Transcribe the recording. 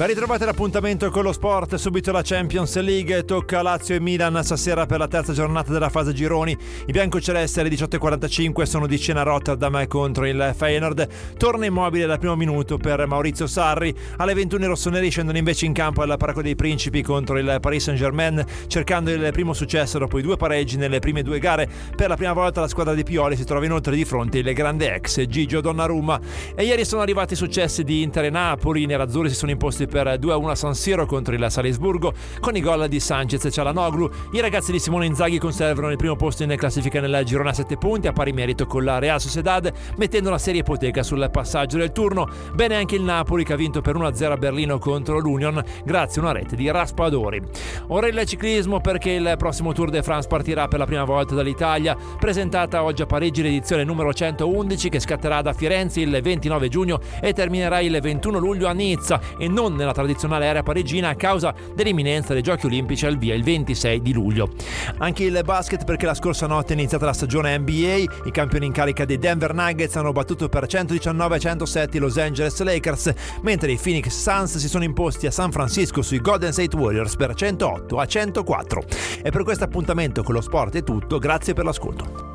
Ben ritrovate l'appuntamento con lo sport, subito la Champions League, tocca Lazio e Milan stasera per la terza giornata della fase gironi. I biancocelesti alle 18.45 sono di cena a Rotterdam contro il Feyenoord. Torna immobile dal primo minuto per Maurizio Sarri. Alle 21 i rossoneri scendono invece in campo al Parco dei Principi contro il Paris Saint-Germain, cercando il primo successo dopo i due pareggi nelle prime due gare. Per la prima volta la squadra di Pioli si trova inoltre di fronte il grande ex Gigio Donnarumma. E ieri sono arrivati i successi di Inter e Napoli, i nerazzurri si sono imposti per 2-1 a San Siro contro il Salisburgo con i gol di Sanchez e Cialanoglu. I ragazzi di Simone Inzaghi conservano il primo posto in classifica nel girone a 7 punti a pari merito con la Real Sociedad mettendo la serie ipoteca sul passaggio del turno. Bene anche il Napoli che ha vinto per 1-0 a Berlino contro l'Union grazie a una rete di Raspadori. Ora il ciclismo perché il prossimo Tour de France partirà per la prima volta dall'Italia, presentata oggi a Parigi l'edizione numero 111 che scatterà da Firenze il 29 giugno e terminerà il 21 luglio a Nizza e non nella tradizionale area parigina a causa dell'imminenza dei Giochi Olimpici al via il 26 di luglio. Anche il basket perché la scorsa notte è iniziata la stagione NBA, i campioni in carica dei Denver Nuggets hanno battuto per 119-107 i Los Angeles Lakers, mentre i Phoenix Suns si sono imposti a San Francisco sui Golden State Warriors per 108 a 104. E per questo appuntamento con lo sport è tutto, grazie per l'ascolto.